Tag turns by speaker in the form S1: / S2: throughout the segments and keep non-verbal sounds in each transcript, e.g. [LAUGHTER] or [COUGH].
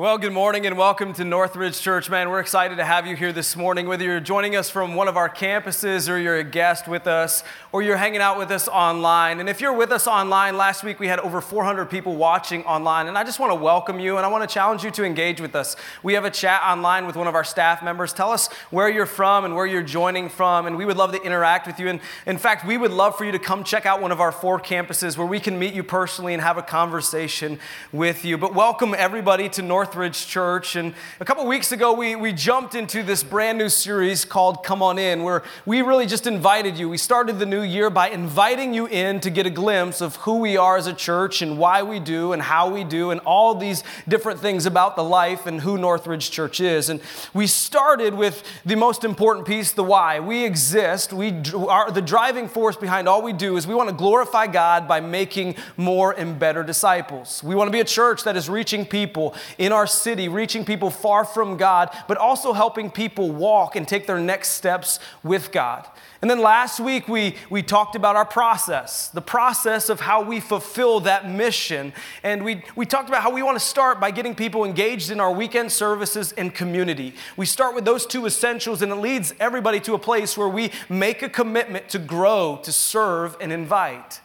S1: Well, good morning and welcome to Northridge Church, man. We're excited to have you here this morning. Whether you're joining us from one of our campuses or you're a guest with us or you're hanging out with us online. And if you're with us online, last week we had over 400 people watching online. And I just want to welcome you and I want to challenge you to engage with us. We have a chat online with one of our staff members. Tell us where you're from and where you're joining from. And we would love to interact with you. And in fact, we would love for you to come check out one of our four campuses where we can meet you personally and have a conversation with you. But welcome everybody to North Northridge Church. And a couple weeks ago, we, we jumped into this brand new series called Come On In, where we really just invited you. We started the new year by inviting you in to get a glimpse of who we are as a church and why we do and how we do and all these different things about the life and who Northridge Church is. And we started with the most important piece the why. We exist, we are the driving force behind all we do is we want to glorify God by making more and better disciples. We want to be a church that is reaching people in our our city, reaching people far from God, but also helping people walk and take their next steps with God. And then last week, we, we talked about our process, the process of how we fulfill that mission. And we, we talked about how we want to start by getting people engaged in our weekend services and community. We start with those two essentials, and it leads everybody to a place where we make a commitment to grow, to serve, and invite.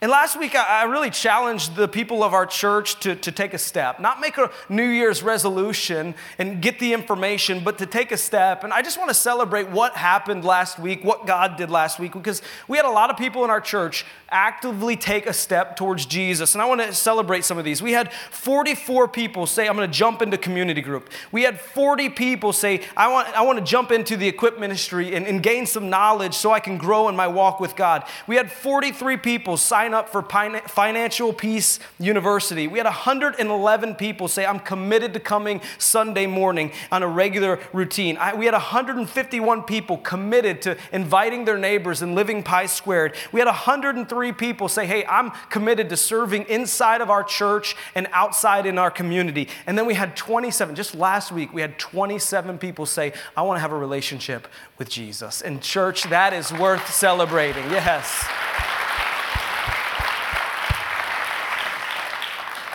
S1: And last week, I really challenged the people of our church to, to take a step, not make a New Year's resolution and get the information, but to take a step. And I just want to celebrate what happened last week, what God did last week, because we had a lot of people in our church actively take a step towards Jesus. And I want to celebrate some of these. We had 44 people say, I'm going to jump into community group. We had 40 people say, I want, I want to jump into the equip ministry and, and gain some knowledge so I can grow in my walk with God. We had 43 people sign sign up for Financial Peace University. We had 111 people say, I'm committed to coming Sunday morning on a regular routine. I, we had 151 people committed to inviting their neighbors and living Pi Squared. We had 103 people say, Hey, I'm committed to serving inside of our church and outside in our community. And then we had 27, just last week, we had 27 people say, I want to have a relationship with Jesus. And church, that is worth celebrating. Yes.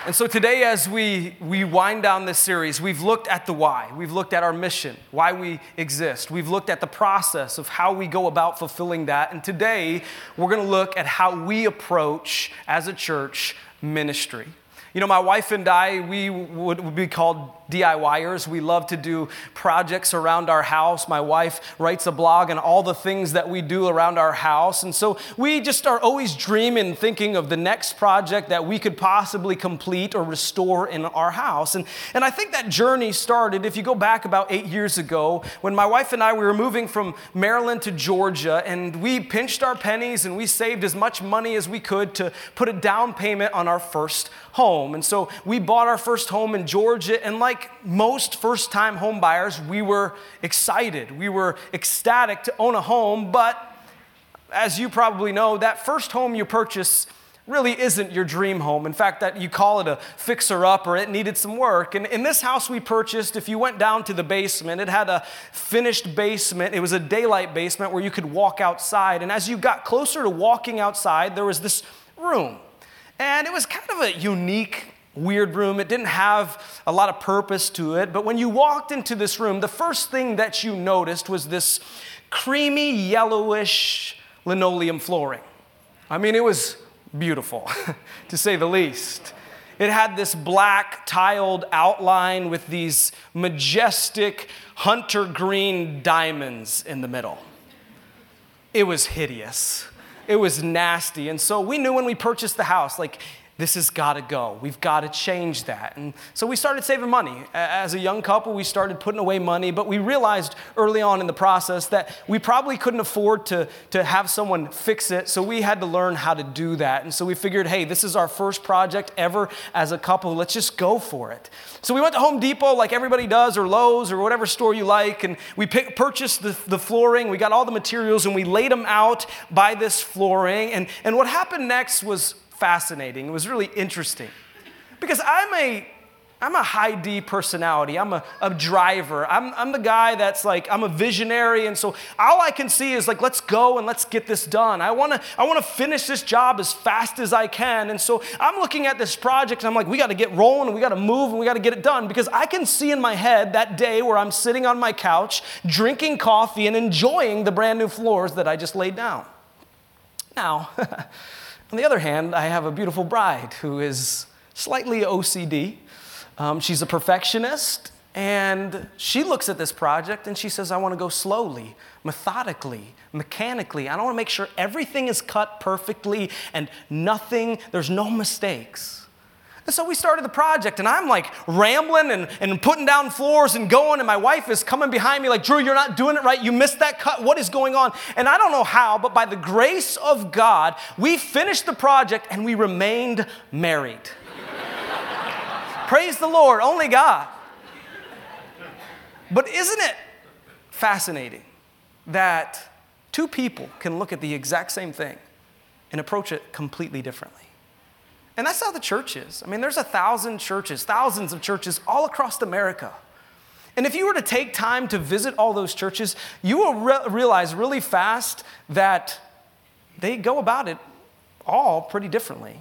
S1: And so today, as we, we wind down this series, we've looked at the why. We've looked at our mission, why we exist. We've looked at the process of how we go about fulfilling that. And today, we're going to look at how we approach, as a church, ministry. You know, my wife and I, we would, would be called DIYers. We love to do projects around our house. My wife writes a blog and all the things that we do around our house. And so we just are always dreaming, thinking of the next project that we could possibly complete or restore in our house. And, and I think that journey started, if you go back about eight years ago, when my wife and I, we were moving from Maryland to Georgia, and we pinched our pennies and we saved as much money as we could to put a down payment on our first home. And so we bought our first home in Georgia, and like like most first time home buyers, we were excited. We were ecstatic to own a home, but as you probably know, that first home you purchase really isn't your dream home. In fact, that you call it a fixer up or it needed some work. And in this house we purchased, if you went down to the basement, it had a finished basement. It was a daylight basement where you could walk outside. And as you got closer to walking outside, there was this room. And it was kind of a unique weird room. It didn't have a lot of purpose to it. But when you walked into this room, the first thing that you noticed was this creamy yellowish linoleum flooring. I mean, it was beautiful, [LAUGHS] to say the least. It had this black tiled outline with these majestic hunter green diamonds in the middle. It was hideous. It was nasty. And so we knew when we purchased the house, like, this has got to go. We've got to change that. And so we started saving money. As a young couple, we started putting away money, but we realized early on in the process that we probably couldn't afford to, to have someone fix it, so we had to learn how to do that. And so we figured, hey, this is our first project ever as a couple. Let's just go for it. So we went to Home Depot like everybody does, or Lowe's, or whatever store you like, and we pick, purchased the, the flooring. We got all the materials, and we laid them out by this flooring. And, and what happened next was fascinating. It was really interesting. Because I'm a I'm a high D personality. I'm a, a driver. I'm, I'm the guy that's like, I'm a visionary. And so all I can see is like, let's go and let's get this done. I wanna, I wanna finish this job as fast as I can. And so I'm looking at this project and I'm like, we gotta get rolling and we gotta move and we gotta get it done because I can see in my head that day where I'm sitting on my couch, drinking coffee and enjoying the brand new floors that I just laid down. Now, [LAUGHS] on the other hand, I have a beautiful bride who is slightly OCD. Um, she's a perfectionist, and she looks at this project and she says, I want to go slowly, methodically, mechanically. I don't want to make sure everything is cut perfectly and nothing, there's no mistakes. And so we started the project, and I'm like rambling and, and putting down floors and going, and my wife is coming behind me, like, Drew, you're not doing it right. You missed that cut. What is going on? And I don't know how, but by the grace of God, we finished the project and we remained married. [LAUGHS] Praise the Lord, only God. But isn't it fascinating that two people can look at the exact same thing and approach it completely differently? And that's how the church is. I mean, there's a thousand churches, thousands of churches all across America. And if you were to take time to visit all those churches, you will re- realize really fast that they go about it all pretty differently.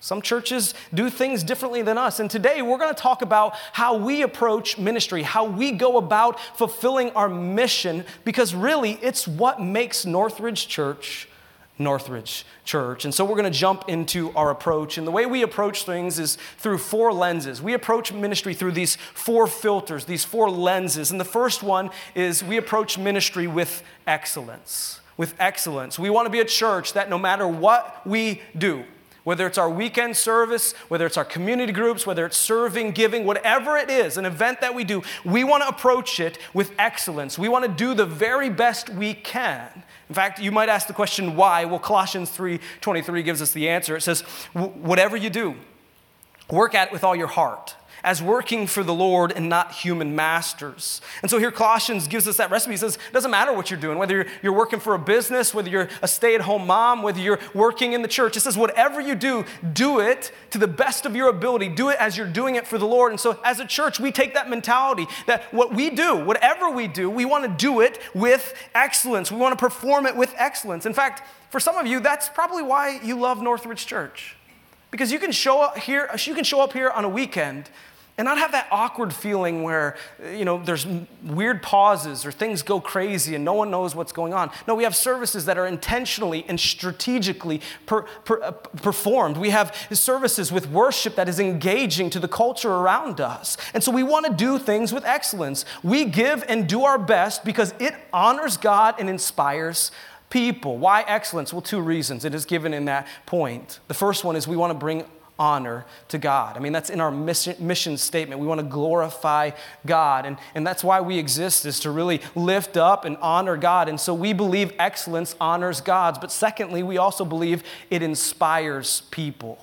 S1: Some churches do things differently than us. And today we're going to talk about how we approach ministry, how we go about fulfilling our mission, because really it's what makes Northridge Church Northridge Church. And so we're going to jump into our approach. And the way we approach things is through four lenses. We approach ministry through these four filters, these four lenses. And the first one is we approach ministry with excellence. With excellence. We want to be a church that no matter what we do, whether it's our weekend service, whether it's our community groups, whether it's serving, giving, whatever it is, an event that we do, we want to approach it with excellence. We want to do the very best we can. In fact, you might ask the question why? Well, Colossians 3:23 gives us the answer. It says, "Whatever you do, work at it with all your heart." As working for the Lord and not human masters. And so here Colossians gives us that recipe. He says, it doesn't matter what you're doing, whether you're, you're working for a business, whether you're a stay at home mom, whether you're working in the church. It says, whatever you do, do it to the best of your ability. Do it as you're doing it for the Lord. And so as a church, we take that mentality that what we do, whatever we do, we want to do it with excellence. We want to perform it with excellence. In fact, for some of you, that's probably why you love Northridge Church. Because you can show up here, you can show up here on a weekend and not have that awkward feeling where you know there's weird pauses or things go crazy and no one knows what's going on. No we have services that are intentionally and strategically per, per, uh, performed. We have services with worship that is engaging to the culture around us. And so we want to do things with excellence. We give and do our best because it honors god and inspires people. Why excellence? Well two reasons. It is given in that point. The first one is we want to bring honor to God. I mean, that's in our mission, mission, statement. We want to glorify God. And, and that's why we exist, is to really lift up and honor God. And so we believe excellence honors God's. But secondly, we also believe it inspires people.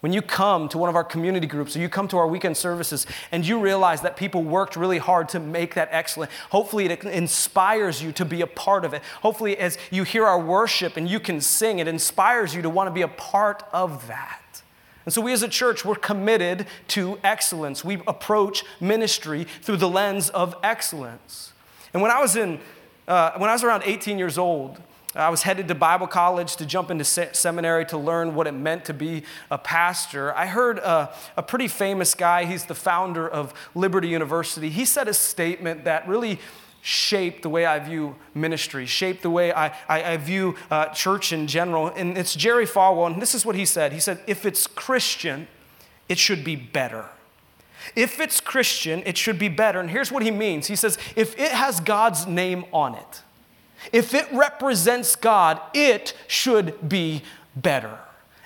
S1: When you come to one of our community groups or you come to our weekend services and you realize that people worked really hard to make that excellent, hopefully it inspires you to be a part of it. Hopefully, as you hear our worship and you can sing, it inspires you to want to be a part of that. And so, we as a church, we're committed to excellence. We approach ministry through the lens of excellence. And when I was, in, uh, when I was around 18 years old, I was headed to Bible college to jump into se- seminary to learn what it meant to be a pastor. I heard a, a pretty famous guy, he's the founder of Liberty University. He said a statement that really shaped the way I view ministry, shaped the way I, I, I view uh, church in general. And it's Jerry Falwell, and this is what he said. He said, If it's Christian, it should be better. If it's Christian, it should be better. And here's what he means He says, If it has God's name on it, if it represents God, it should be better.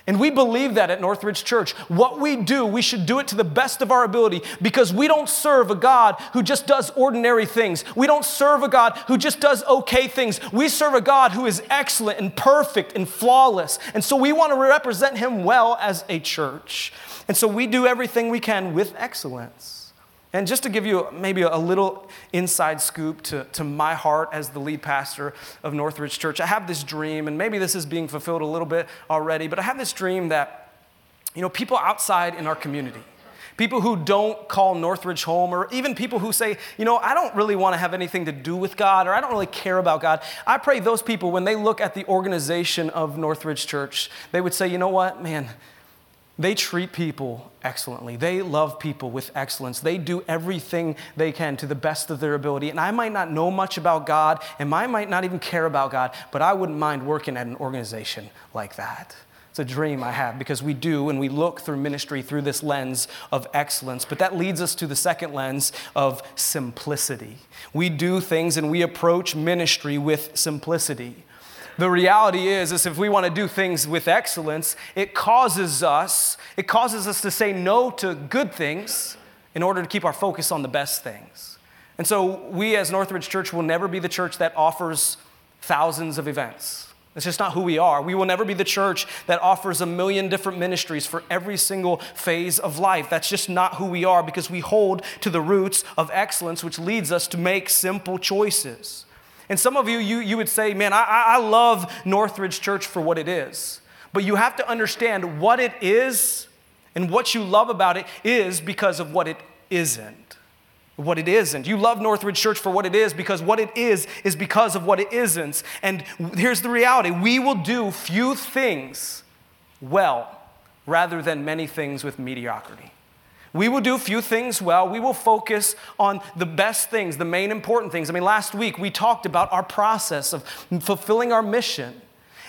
S1: And we believe that at Northridge Church. What we do, we should do it to the best of our ability because we don't serve a God who just does ordinary things. We don't serve a God who just does okay things. We serve a God who is excellent and perfect and flawless. And so we want to represent him well as a church. And so we do everything we can with excellence. And just to give you maybe a little inside scoop to, to my heart as the lead pastor of Northridge Church, I have this dream, and maybe this is being fulfilled a little bit already, but I have this dream that, you know, people outside in our community, People who don't call Northridge home, or even people who say, you know, I don't really want to have anything to do with God, or I don't really care about God. I pray those people, when they look at the organization of Northridge Church, they would say, you know what, man, they treat people excellently. They love people with excellence. They do everything they can to the best of their ability. And I might not know much about God, and I might not even care about God, but I wouldn't mind working at an organization like that. It's a dream I have because we do and we look through ministry through this lens of excellence. But that leads us to the second lens of simplicity. We do things and we approach ministry with simplicity. The reality is, is if we want to do things with excellence, it causes us, it causes us to say no to good things in order to keep our focus on the best things. And so we as Northridge Church will never be the church that offers thousands of events. That's just not who we are. We will never be the church that offers a million different ministries for every single phase of life. That's just not who we are because we hold to the roots of excellence, which leads us to make simple choices. And some of you, you, you would say, man, I, I love Northridge Church for what it is. But you have to understand what it is and what you love about it is because of what it isn't. What it isn't. You love Northridge Church for what it is because what it is is because of what it isn't. And here's the reality we will do few things well rather than many things with mediocrity. We will do a few things well. We will focus on the best things, the main important things. I mean, last week we talked about our process of fulfilling our mission.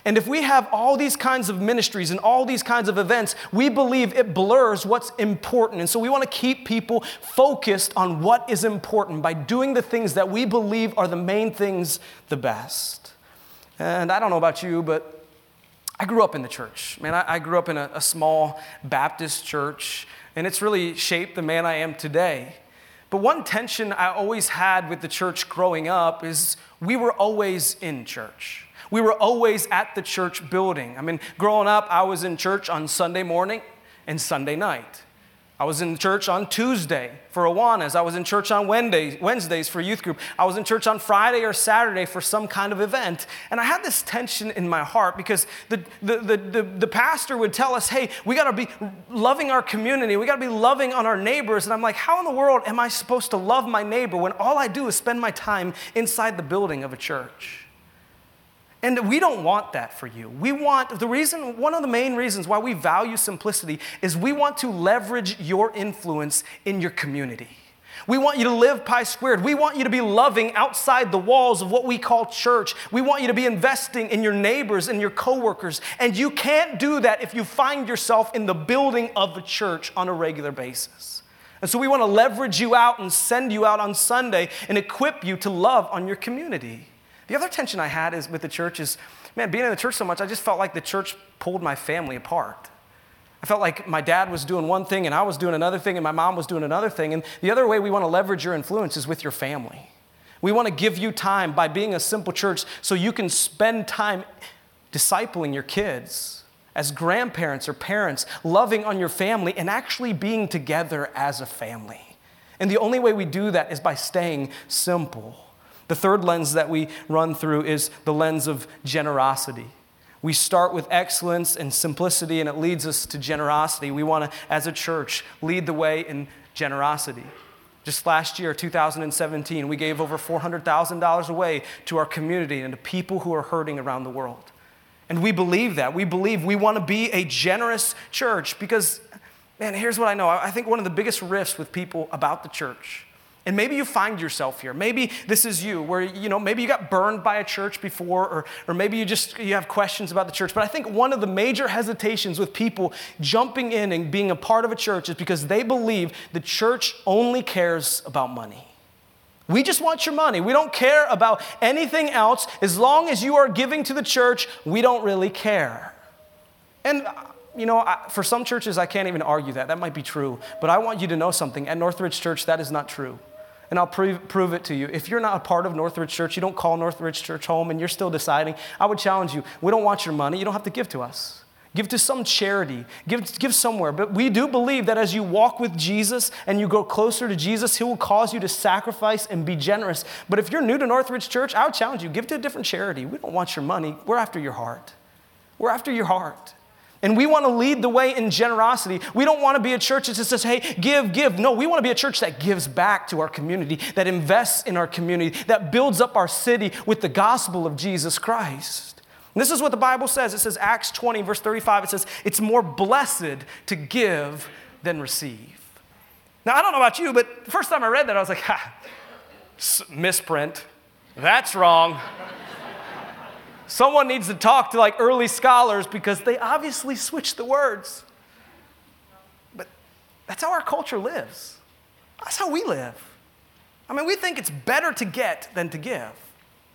S1: And if we have all these kinds of ministries and all these kinds of events, we believe it blurs what's important. And so we want to keep people focused on what is important by doing the things that we believe are the main things the best. And I don't know about you, but I grew up in the church. Man, I, I grew up in a, a small Baptist church and it's really shaped the man I am today. But one tension I always had with the church growing up is we were always in church. We were always at the church building. I mean, growing up, I was in church on Sunday morning and Sunday night. I was in church on Tuesday for Awanas. I was in church on Wednesdays, Wednesdays for youth group. I was in church on Friday or Saturday for some kind of event. And I had this tension in my heart because the, the, the, the, the pastor would tell us, hey, we got to be loving our community. We got to be loving on our neighbors. And I'm like, how in the world am I supposed to love my neighbor when all I do is spend my time inside the building of a church? And we don't want that for you. We want, the reason, one of the main reasons why we value simplicity is we want to leverage your influence in your community. We want you to live pi squared. We want you to be loving outside the walls of what we call church. We want you to be investing in your neighbors and your coworkers. And you can't do that if you find yourself in the building of a church on a regular basis. And so we want to leverage you out and send you out on Sunday and equip you to love on your community. The other tension I had is with the church is, man, being in the church so much, I just felt like the church pulled my family apart. I felt like my dad was doing one thing and I was doing another thing and my mom was doing another thing. And the other way we want to leverage your influence is with your family. We want to give you time by being a simple church so you can spend time discipling your kids as grandparents or parents, loving on your family and actually being together as a family. And the only way we do that is by staying simple. The third lens that we run through is the lens of generosity. We start with excellence and simplicity, and it leads us to generosity. We want to, as a church, lead the way in generosity. Just last year, 2017, we gave over $400,000 away to our community and to people who are hurting around the world. And we believe that. We believe we want to be a generous church because, man, here's what I know. I think one of the biggest rifts with people about the church and maybe you find yourself here. Maybe this is you, where you know, maybe you got burned by a church before, or, or maybe you just you have questions about the church. But I think one of the major hesitations with people jumping in and being a part of a church is because they believe the church only cares about money. We just want your money. We don't care about anything else. As long as you are giving to the church, we don't really care. And you know, I, for some churches, I can't even argue that. That might be true. But I want you to know something. At Northridge Church, that is not true. And I'll prove, prove it to you. If you're not a part of Northridge Church, you don't call Northridge Church home, and you're still deciding, I would challenge you we don't want your money. You don't have to give to us. Give to some charity, give, give somewhere. But we do believe that as you walk with Jesus and you go closer to Jesus, He will cause you to sacrifice and be generous. But if you're new to Northridge Church, I would challenge you give to a different charity. We don't want your money, we're after your heart. We're after your heart. And we want to lead the way in generosity. We don't want to be a church that just says, hey, give, give. No, we want to be a church that gives back to our community, that invests in our community, that builds up our city with the gospel of Jesus Christ. And this is what the Bible says. It says, Acts 20, verse 35, it says, it's more blessed to give than receive. Now, I don't know about you, but the first time I read that, I was like, ha, misprint. That's wrong. Someone needs to talk to like early scholars because they obviously switched the words. But that's how our culture lives. That's how we live. I mean, we think it's better to get than to give.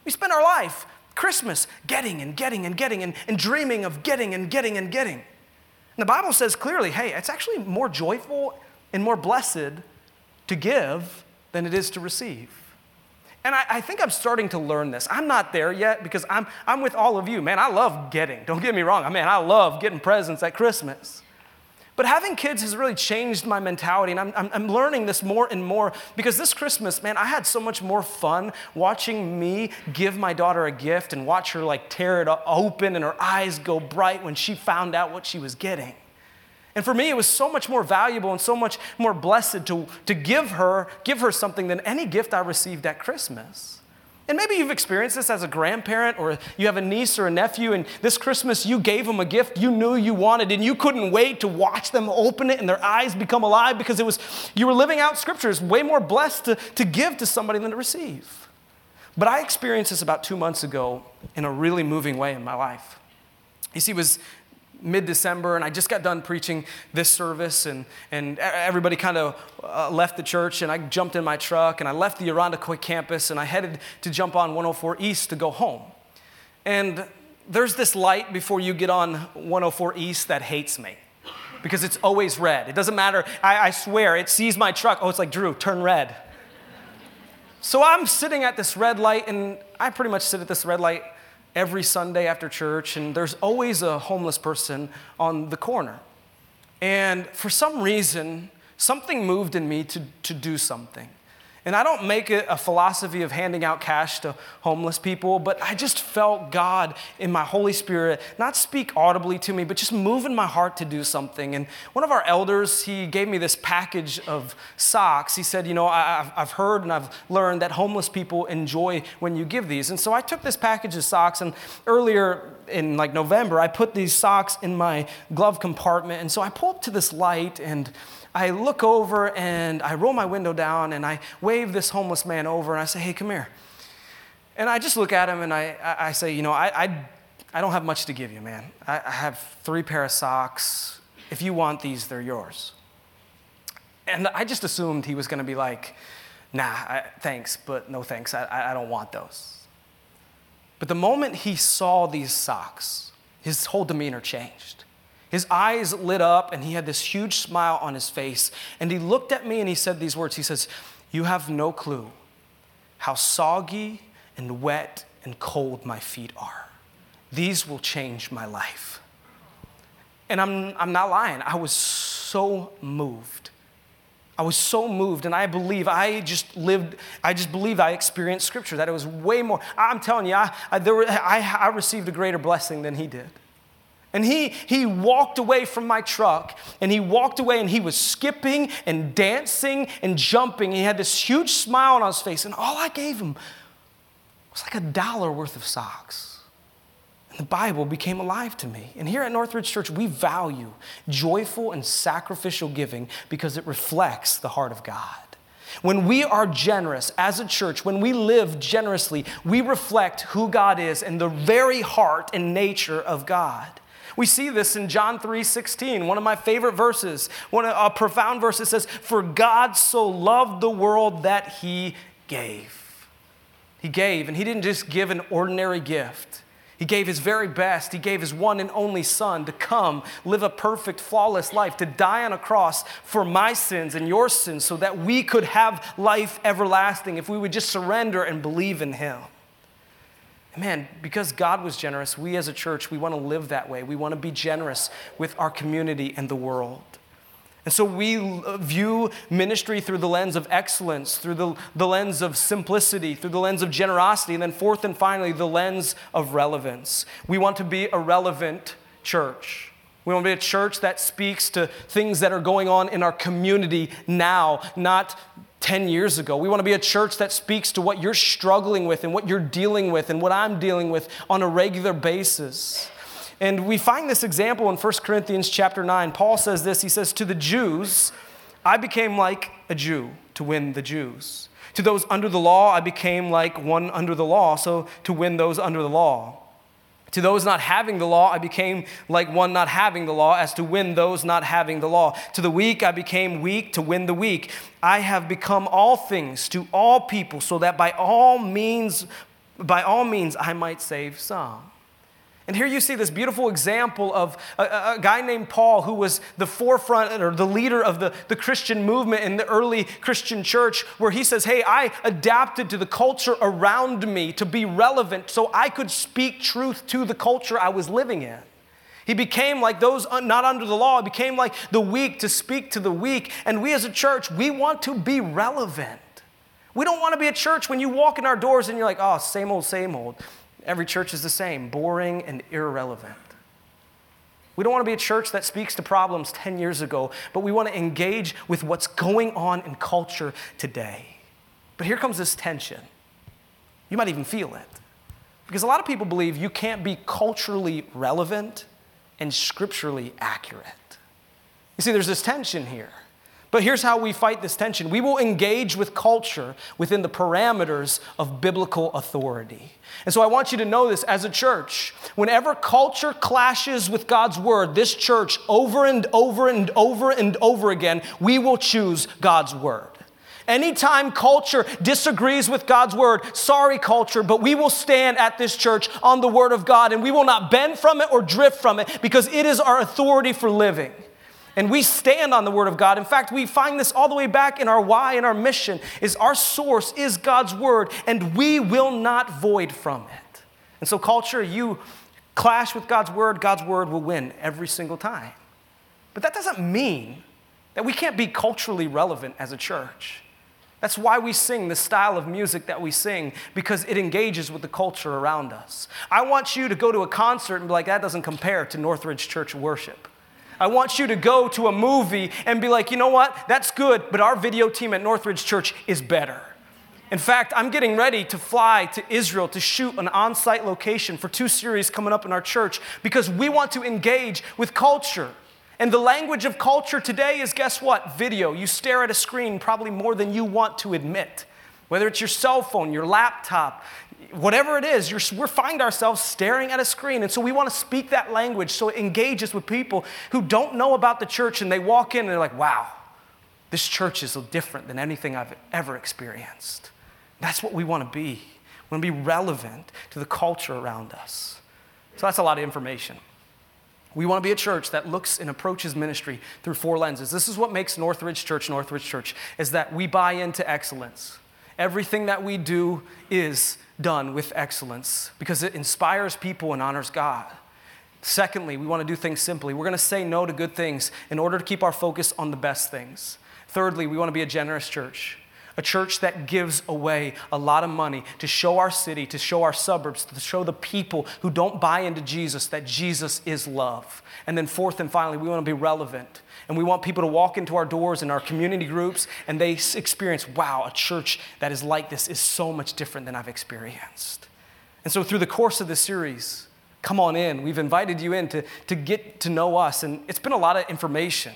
S1: We spend our life, Christmas, getting and getting and getting and, and dreaming of getting and getting and getting. And the Bible says clearly hey, it's actually more joyful and more blessed to give than it is to receive. And I, I, think I'm starting to learn this. I'm not there yet because I'm, I'm with all of you. Man, I love getting. Don't get me wrong. I mean, I love getting presents at Christmas. But having kids has really changed my mentality, and I'm, I'm, I'm, learning this more and more because this Christmas, man, I had so much more fun watching me give my daughter a gift and watch her like tear it open and her eyes go bright when she found out what she was getting. And for me, it was so much more valuable and so much more blessed to, to give her, give her something than any gift I received at Christmas. And maybe you've experienced this as a grandparent or you have a niece or a nephew, and this Christmas you gave them a gift you knew you wanted, and you couldn't wait to watch them open it and their eyes become alive because it was you were living out scriptures, way more blessed to, to give to somebody than to receive. But I experienced this about two months ago in a really moving way in my life. You see, it was mid December, and I just got done preaching this service, and, and everybody kind of uh, left the church, and I jumped in my truck, and I left the Irondequoit campus, and I headed to jump on 104 East to go home. And there's this light before you get on 104 East that hates me because it's always red. It doesn't matter. I, I swear, it sees my truck. Oh, it's like, Drew, turn red. So I'm sitting at this red light, and I pretty much sit at this red light every Sunday after church, and there's always a homeless person on the corner. And for some reason, something moved in me to, to do something. And I don't make it a philosophy of handing out cash to homeless people, but I just felt God in my Holy Spirit not speak audibly to me, but just move in my heart to do something. And one of our elders, he gave me this package of socks. He said, You know, I've heard and I've learned that homeless people enjoy when you give these. And so I took this package of socks, and earlier in like November, I put these socks in my glove compartment. And so I pull up to this light and I look over and I roll my window down and I wave this homeless man over and I say, hey, come here. And I just look at him and I, I say, you know, I, I, I don't have much to give you, man. I, I have three pair of socks. If you want these, they're yours. And I just assumed he was going to be like, nah, I, thanks, but no thanks. I, I don't want those. But the moment he saw these socks, his whole demeanor changed. His eyes lit up and he had this huge smile on his face. And he looked at me and he said these words He says, You have no clue how soggy and wet and cold my feet are. These will change my life. And I'm, I'm not lying, I was so moved. I was so moved, and I believe I just lived, I just believe I experienced scripture, that it was way more. I'm telling you, I, I, were, I, I received a greater blessing than he did. And he, he walked away from my truck and he walked away and he was skipping and dancing and jumping. He had this huge smile on his face, and all I gave him was like a dollar worth of socks. And the Bible became alive to me. And here at Northridge Church, we value joyful and sacrificial giving because it reflects the heart of God. When we are generous as a church, when we live generously, we reflect who God is and the very heart and nature of God. We see this in John 3 16, one of my favorite verses, one of, a profound verse that says, For God so loved the world that he gave. He gave, and he didn't just give an ordinary gift. He gave his very best. He gave his one and only son to come, live a perfect, flawless life, to die on a cross for my sins and your sins so that we could have life everlasting if we would just surrender and believe in him. Man, because God was generous, we as a church, we want to live that way. We want to be generous with our community and the world. And so we view ministry through the lens of excellence, through the, the lens of simplicity, through the lens of generosity, and then fourth and finally, the lens of relevance. We want to be a relevant church. We want to be a church that speaks to things that are going on in our community now, not 10 years ago. We want to be a church that speaks to what you're struggling with and what you're dealing with and what I'm dealing with on a regular basis. And we find this example in 1 Corinthians chapter 9. Paul says this He says, To the Jews, I became like a Jew to win the Jews. To those under the law, I became like one under the law, so to win those under the law. To those not having the law, I became like one not having the law, as to win those not having the law. To the weak, I became weak to win the weak. I have become all things to all people, so that by all means, by all means, I might save some. And here you see this beautiful example of a, a, guy named Paul, who was the forefront or the leader of the, the Christian movement in the early Christian church, where he says, Hey, I adapted to the culture around me to be relevant so I could speak truth to the culture I was living in. He became like those not under the law, he became like the weak to speak to the weak. And we as a church, we want to be relevant. We don't want to be a church when you walk in our doors and you're like, oh, same old, same old. Every church is the same, boring and irrelevant. We don't want to be a church that speaks to problems 10 years ago, but we want to engage with what's going on in culture today. But here comes this tension. You might even feel it. Because a lot of people believe you can't be culturally relevant and scripturally accurate. You see, there's this tension here. But here's how we fight this tension we will engage with culture within the parameters of biblical authority. And so I want you to know this as a church. Whenever culture clashes with God's word, this church, over and over and over and over again, we will choose God's word. Anytime culture disagrees with God's word, sorry, culture, but we will stand at this church on the word of God and we will not bend from it or drift from it because it is our authority for living. And we stand on the word of God. In fact, we find this all the way back in our why and our mission is our source is God's word and we will not void from it. And so culture, you clash with God's word, God's word will win every single time. But that doesn't mean that we can't be culturally relevant as a church. That's why we sing the style of music that we sing, because it engages with the culture around us. I want you to go to a concert and be like, that doesn't compare to Northridge Church worship. I want you to go to a movie and be like, you know what? That's good, but our video team at Northridge Church is better. In fact, I'm getting ready to fly to Israel to shoot an on site location for two series coming up in our church because we want to engage with culture. And the language of culture today is guess what? Video. You stare at a screen probably more than you want to admit. Whether it's your cell phone, your laptop, whatever it is, we find ourselves staring at a screen. And so we want to speak that language so it engages with people who don't know about the church and they walk in and they're like, wow, this church is different than anything I've ever experienced. That's what we want to be. We want to be relevant to the culture around us. So that's a lot of information. We want to be a church that looks and approaches ministry through four lenses. This is what makes Northridge Church Northridge Church is that we buy into excellence. Everything that we do is done with excellence because it inspires people and honors God. Secondly, we want to do things simply. We're going to say no to good things in order to keep our focus on the best things. Thirdly, we want to be a generous church, a church that gives away a lot of money to show our city, to show our suburbs, to show the people who don't buy into Jesus that Jesus is love. And then, fourth and finally, we want to be relevant. And we want people to walk into our doors and our community groups and they experience, wow, a church that is like this is so much different than I've experienced. And so, through the course of this series, come on in. We've invited you in to, to get to know us. And it's been a lot of information.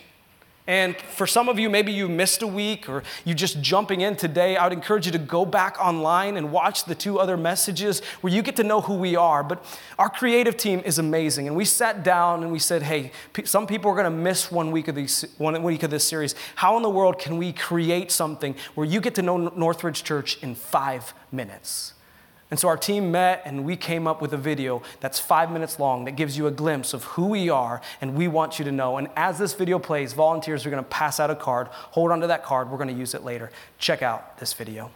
S1: And for some of you, maybe you missed a week or you're just jumping in today, I would encourage you to go back online and watch the two other messages where you get to know who we are. But our creative team is amazing. And we sat down and we said, hey, some people are going to miss one week, of these, one week of this series. How in the world can we create something where you get to know Northridge Church in five minutes? And so our team met and we came up with a video that's five minutes long that gives you a glimpse of who we are and we want you to know. And as this video plays, volunteers are going to pass out a card. Hold onto that card. We're going to use it later. Check out this video.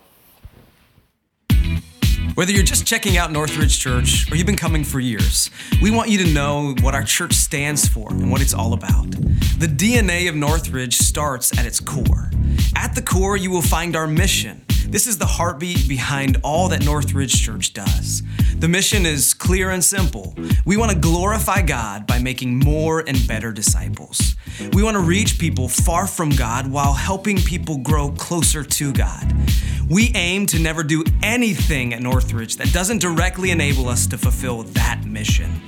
S2: Whether you're just checking out Northridge Church or you've been coming for years, we want you to know what our church stands for and what it's all about. The DNA of Northridge starts at its core. At the core, you will find our mission this is the heartbeat behind all that Northridge Church does.
S1: The mission is clear and simple. We want to glorify God by making more and better disciples. We want to reach people far from God while helping people grow closer to God. We aim to never do anything at Northridge that doesn't directly enable us to fulfill that mission.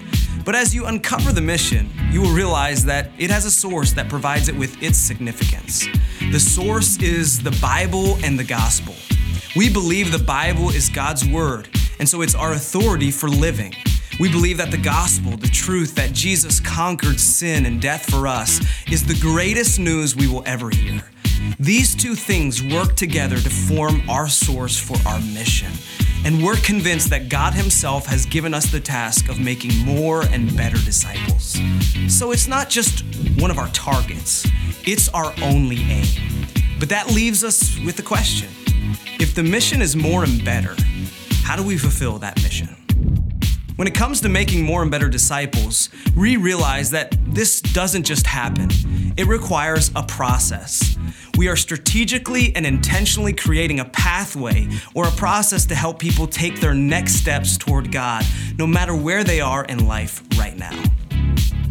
S1: But as you uncover the mission, you will realize that it has a source that provides it with its significance. The source is the Bible and the gospel. We believe the Bible is God's word and so it's our authority for living. We believe that the gospel, the truth that Jesus conquered sin and death for us, is the greatest news we will ever hear. These two things work together to form our source for our mission. And we're convinced that God Himself has given us the task of making more and better disciples. So it's not just one of our targets, it's our only aim. But that leaves us with the question if the mission is more and better, how do we fulfill that mission? When it comes to making more and better disciples, we realize that this doesn't just happen. It requires a process. We are strategically and intentionally creating a pathway or a process to help people take their next steps toward God, no matter where they are in life right now.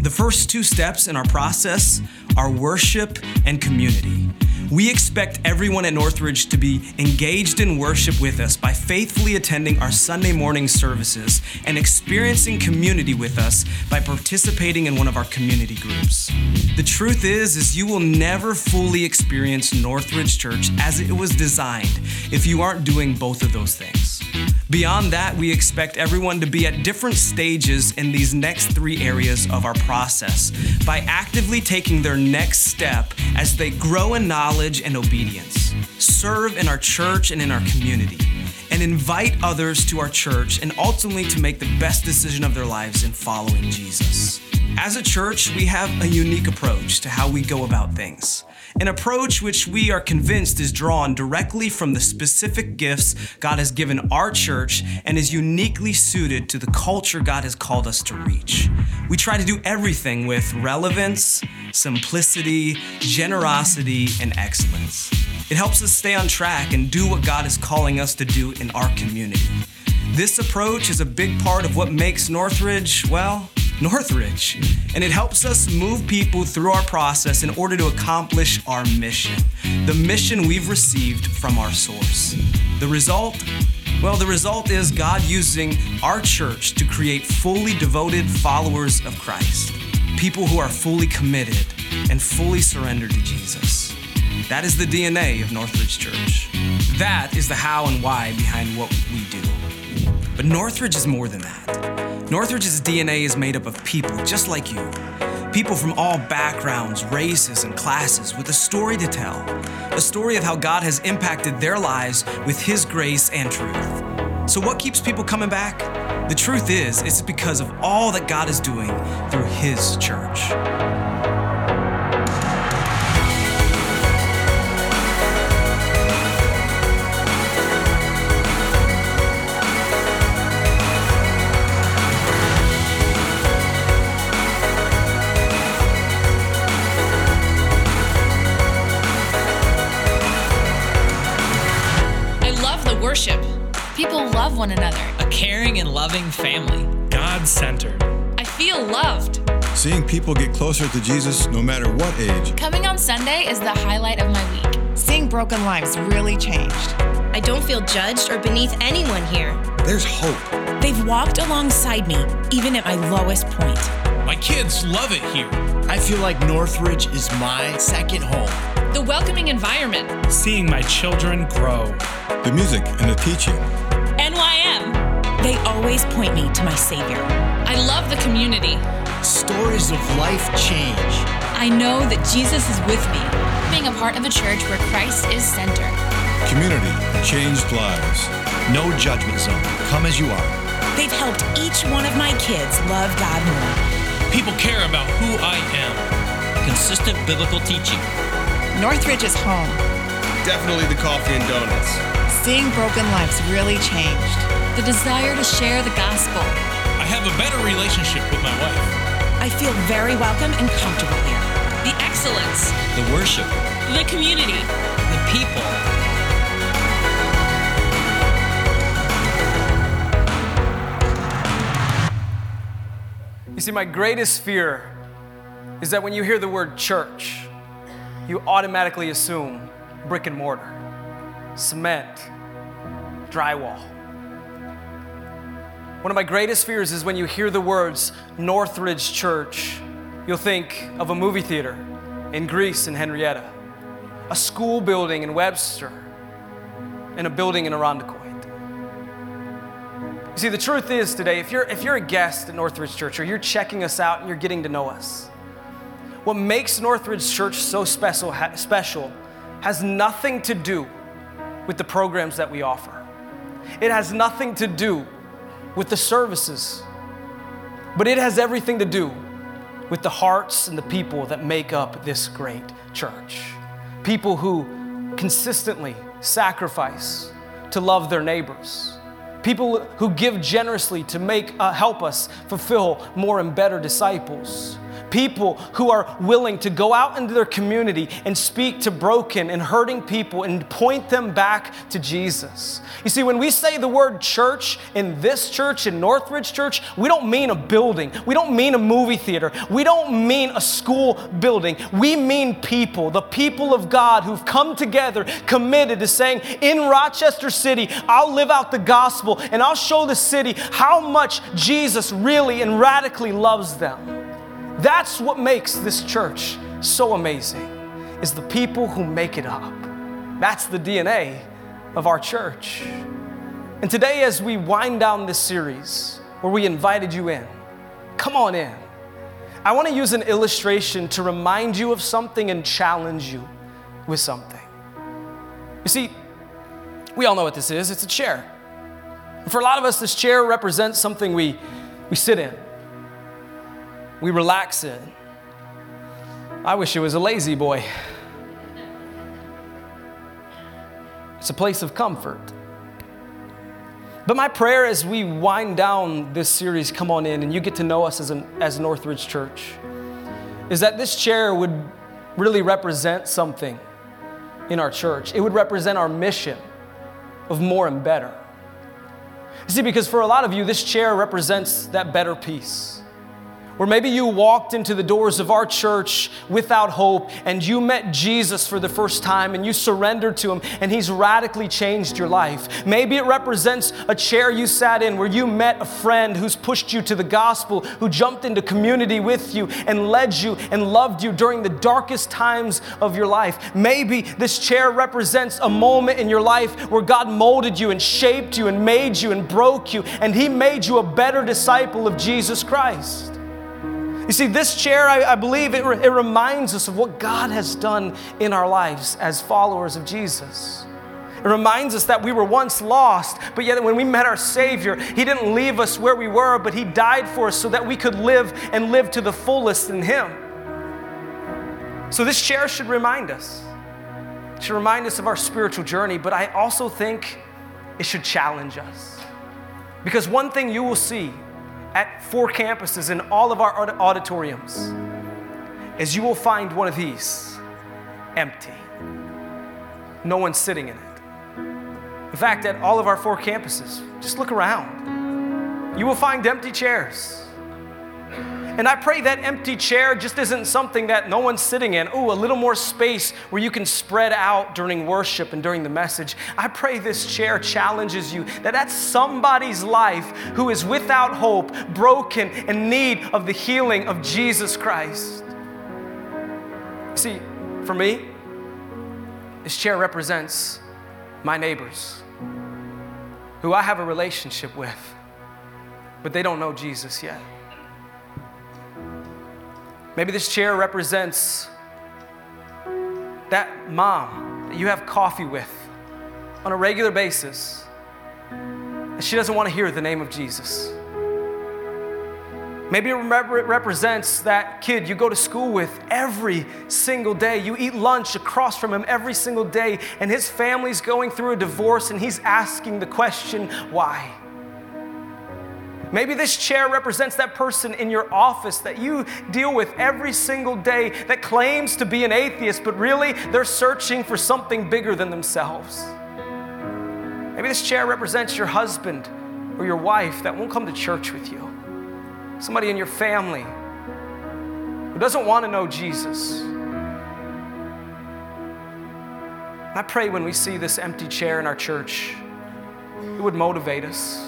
S1: The first two steps in our process are worship and community. We expect everyone at Northridge to be engaged in worship with us by faithfully attending our Sunday morning services and experiencing community with us by participating in one of our community groups. The truth is is you will never fully experience Northridge Church as it was designed if you aren't doing both of those things. Beyond that, we expect everyone to be at different stages in these next three areas of our process by actively taking their next step as they grow in knowledge and obedience, serve in our church and in our community, and invite others to our church and ultimately to make the best decision of their lives in following Jesus. As a church, we have a unique approach to how we go about things. An approach which we are convinced is drawn directly from the specific gifts God has given our church and is uniquely suited to the culture God has called us to reach. We try to do everything with relevance, simplicity, generosity, and excellence. It helps us stay on track and do what God is calling us to do in our community. This approach is a big part of what makes Northridge, well, Northridge. And it helps us move people through our process in order to accomplish our mission, the mission we've received from our source. The result? Well, the result is God using our church to create fully devoted followers of Christ, people who are fully committed and fully surrendered to Jesus. That is the DNA of Northridge Church. That is the how and why behind what we do. But Northridge is more than that. Northridge's DNA is made up of people just like you. People from all backgrounds, races, and classes with a story to tell. A story of how God has impacted their lives with His grace and truth. So, what keeps people coming back? The truth is, it's because of all that God is doing through His church.
S3: People love one another.
S4: A caring and loving family.
S5: God centered.
S3: I feel loved.
S6: Seeing people get closer to Jesus no matter what age.
S3: Coming on Sunday is the highlight of my week.
S7: Seeing broken lives really changed.
S8: I don't feel judged or beneath anyone here.
S6: There's hope.
S7: They've walked alongside me, even at my lowest point.
S5: My kids love it here.
S9: I feel like Northridge is my second home.
S3: The welcoming environment.
S5: Seeing my children grow.
S6: The music and the teaching.
S3: NYM.
S7: They always point me to my Savior.
S3: I love the community.
S9: Stories of life change.
S3: I know that Jesus is with me. Being a part of a church where Christ is center.
S6: Community changed lives.
S9: No judgment zone. Come as you are.
S7: They've helped each one of my kids love God more.
S5: People care about who I am.
S4: Consistent biblical teaching.
S7: Northridge is home.
S10: Definitely the coffee and donuts.
S7: Seeing broken lives really changed.
S3: The desire to share the gospel.
S5: I have a better relationship with my wife.
S7: I feel very welcome and comfortable here.
S3: The excellence.
S4: The worship.
S3: The community.
S4: The people.
S1: You see, my greatest fear is that when you hear the word church, you automatically assume brick and mortar, cement, drywall. One of my greatest fears is when you hear the words Northridge Church, you'll think of a movie theater in Greece in Henrietta, a school building in Webster, and a building in Irondequoit. You see, the truth is today, if you're, if you're a guest at Northridge Church or you're checking us out and you're getting to know us, what makes Northridge Church so special, special has nothing to do with the programs that we offer. It has nothing to do with the services, but it has everything to do with the hearts and the people that make up this great church. People who consistently sacrifice to love their neighbors. People who give generously to make uh, help us fulfill more and better disciples people who are willing to go out into their community and speak to broken and hurting people and point them back to Jesus. You see, when we say the word church in this church, in Northridge Church, we don't mean a building. We don't mean a movie theater. We don't mean a school building. We mean people, the people of God who've come together committed to saying, in Rochester City, I'll live out the gospel and I'll show the city how much Jesus really and radically loves them. That's what makes this church so amazing is the people who make it up. That's the DNA of our church. And today as we wind down this series where we invited you in, come on in. I want to use an illustration to remind you of something and challenge you with something. You see, we all know what this is. It's a chair. For a lot of us, this chair represents something we, we sit in we relax in. I wish it was a La-Z-Boy. It's a place of comfort. But my prayer as we wind down this series, come on in, and you get to know us as, an, as Northridge Church, is that this chair would really represent something in our church. It would represent our mission of more and better. You see, because for a lot of you, this chair represents that better peace or maybe you walked into the doors of our church without hope and you met Jesus for the first time and you surrendered to him and he's radically changed your life. Maybe it represents a chair you sat in where you met a friend who's pushed you to the gospel, who jumped into community with you and led you and loved you during the darkest times of your life. Maybe this chair represents a moment in your life where God molded you and shaped you and made you and broke you and he made you a better disciple of Jesus Christ. You see, this chair, I, I believe, it, re- it reminds us of what God has done in our lives as followers of Jesus. It reminds us that we were once lost, but yet when we met our Savior, He didn't leave us where we were, but He died for us so that we could live and live to the fullest in Him. So this chair should remind us. It should remind us of our spiritual journey, but I also think it should challenge us. Because one thing you will see at four campuses in all of our auditoriums is you will find one of these empty. No one's sitting in it. In fact, at all of our four campuses, just look around. You will find empty chairs. And I pray that empty chair just isn't something that no one's sitting in. Ooh, a little more space where you can spread out during worship and during the message. I pray this chair challenges you that that's somebody's life who is without hope, broken, in need of the healing of Jesus Christ. See, for me, this chair represents my neighbors who I have a relationship with, but they don't know Jesus yet. Maybe this chair represents that mom that you have coffee with on a regular basis, and she doesn't want to hear the name of Jesus. Maybe it represents that kid you go to school with every single day. You eat lunch across from him every single day, and his family's going through a divorce, and he's asking the question, why? Maybe this chair represents that person in your office that you deal with every single day that claims to be an atheist, but really they're searching for something bigger than themselves. Maybe this chair represents your husband or your wife that won't come to church with you. somebody in your family who doesn't want to know Jesus. I pray when we see this empty chair in our church, it would motivate us,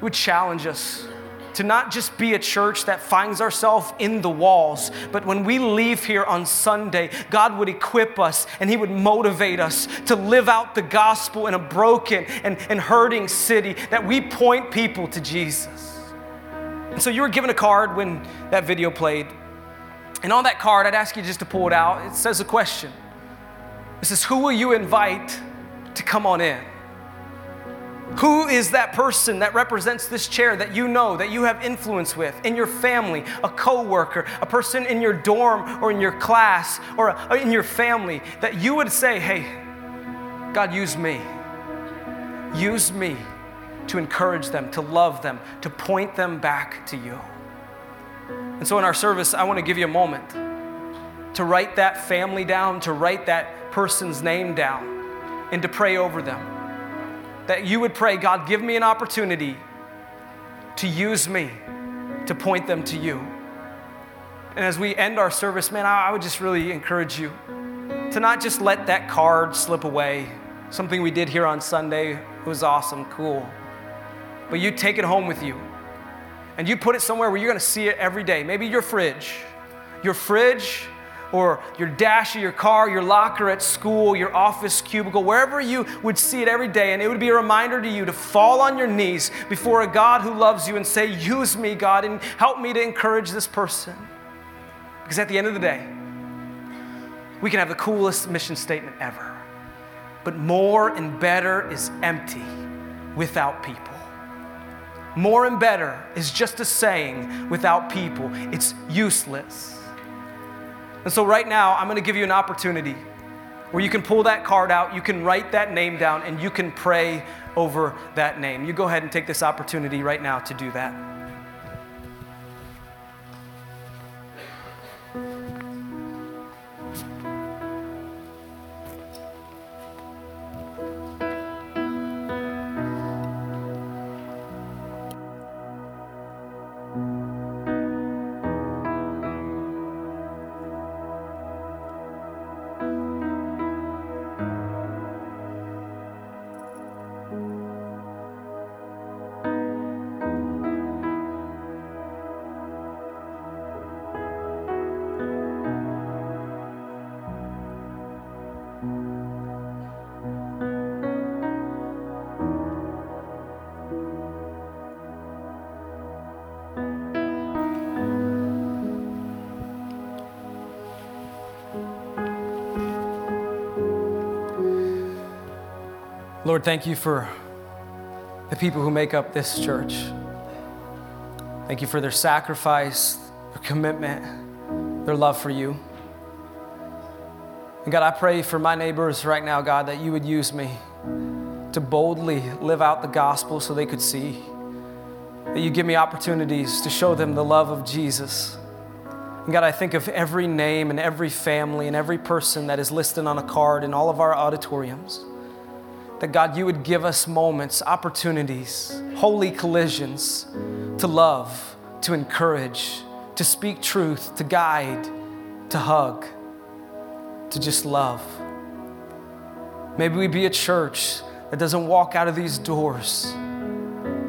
S1: would challenge us to not just be a church that finds ourselves in the walls, but when we leave here on Sunday, God would equip us and He would motivate us to live out the gospel in a broken and, and hurting city, that we point people to Jesus. And so you were given a card when that video played. And on that card, I'd ask you just to pull it out. It says a question. It says, Who will you invite to come on in? Who is that person that represents this chair that you know, that you have influence with in your family, a coworker, a person in your dorm or in your class or uh, in your family that you would say, hey, God, use me. Use me to encourage them, to love them, to point them back to you. And so in our service, I want to give you a moment to write that family down, to write that person's name down, and to pray over them that you would pray, God, give me an opportunity to use me to point them to you. And as we end our service, man, I would just really encourage you to not just let that card slip away. Something we did here on Sunday was awesome, cool. But you take it home with you and you put it somewhere where you're gonna see it every day. Maybe your fridge. Your fridge or your dash of your car, your locker at school, your office cubicle, wherever you would see it every day. And it would be a reminder to you to fall on your knees before a God who loves you and say, Use me, God, and help me to encourage this person. Because at the end of the day, we can have the coolest mission statement ever. But more and better is empty without people. More and better is just a saying without people. It's useless. And so, right now, I'm going to give you an opportunity where you can pull that card out, you can write that name down, and you can pray over that name. You go ahead and take this opportunity right now to do that. Lord, thank you for the people who make up this church. Thank you for their sacrifice, their commitment, their love for you. And God, I pray for my neighbors right now, God, that you would use me to boldly live out the gospel so they could see. That you give me opportunities to show them the love of Jesus. And God, I think of every name and every family and every person that is listed on a card in all of our auditoriums that God, you would give us moments, opportunities, holy collisions to love, to encourage, to speak truth, to guide, to hug, to just love. Maybe we be a church that doesn't walk out of these doors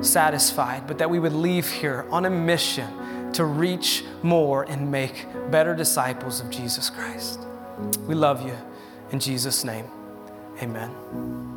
S1: satisfied, but that we would leave here on a mission to reach more and make better disciples of Jesus Christ. We love you. In Jesus' name, amen.